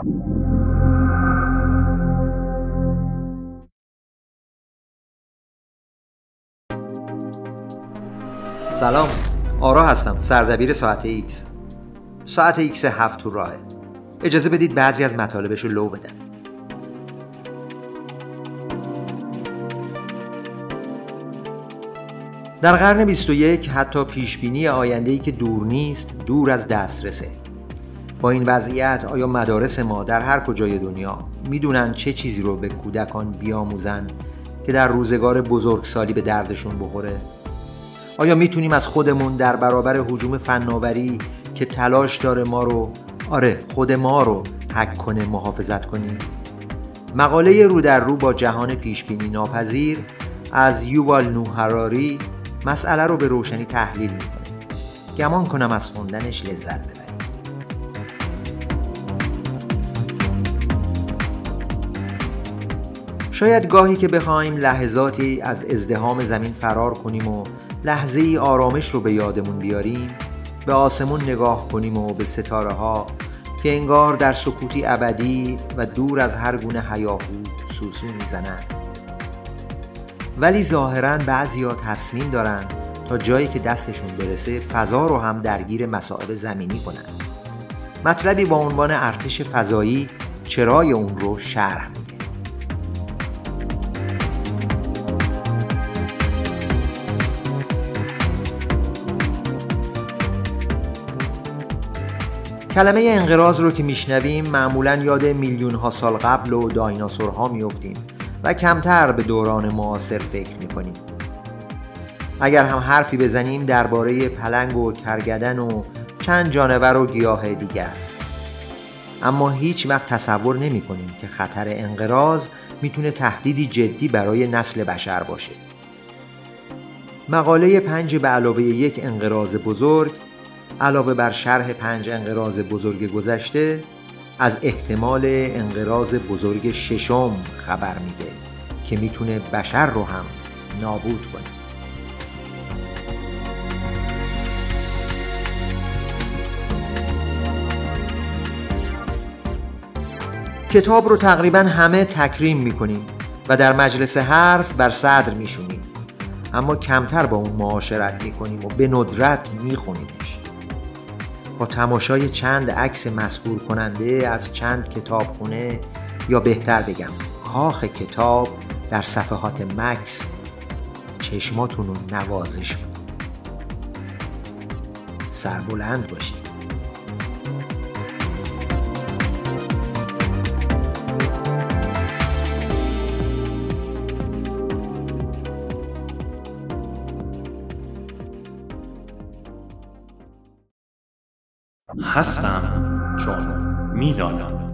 سلام. آرا هستم. سردبیر ساعت ایکس. ساعت ایکس هفت تو راهه. اجازه بدید بعضی از مطالبش رو لو بدم. در قرن 21 حتی پیشبینی آینده‌ای که دور نیست دور از دسترسه. با این وضعیت آیا مدارس ما در هر کجای دنیا می‌دونن چه چیزی رو به کودکان بیاموزن که در روزگار بزرگسالی به دردشون بخوره؟ آیا می‌تونیم از خودمون در برابر حجوم فناوری که تلاش داره ما رو آره خود ما رو حک کنه محافظت کنیم؟ مقاله رو در رو با جهان پیشبینی ناپذیر از یووال نوهراری مسئله رو به روشنی تحلیل می‌کنه. گمان کنم از خوندنش لذت ببرید. شاید گاهی که بخوایم لحظاتی از ازدهام زمین فرار کنیم و لحظه ای آرامش رو به یادمون بیاریم به آسمون نگاه کنیم و به ستاره ها که انگار در سکوتی ابدی و دور از هر گونه هیاهو سوسو می‌زنند. ولی ظاهرا بعضیا تصمیم دارن تا جایی که دستشون برسه فضا رو هم درگیر مسائل زمینی کنند مطلبی با عنوان ارتش فضایی چرای اون رو شرح کلمه انقراض رو که میشنویم معمولا یاد میلیون ها سال قبل و دایناسورها میفتیم و کمتر به دوران معاصر فکر می‌کنیم. اگر هم حرفی بزنیم درباره پلنگ و کرگدن و چند جانور و گیاه دیگه است. اما هیچ وقت تصور نمی کنیم که خطر انقراض می‌تونه تهدیدی جدی برای نسل بشر باشه. مقاله پنج به علاوه یک انقراض بزرگ علاوه بر شرح پنج انقراض بزرگ گذشته از احتمال انقراض بزرگ ششم خبر میده که می‌تونه بشر رو هم نابود کنه. کتاب رو تقریبا همه تکریم می‌کنیم و در مجلس حرف بر صدر میشونیم. اما کمتر با اون معاشرت می‌کنیم و به ندرت میخونیمش. با تماشای چند عکس مسئول کننده از چند کتابخونه یا بهتر بگم کاخ کتاب در صفحات مکس چشماتون رو نوازش بود سربلند باشید. هستم چون می‌دانم.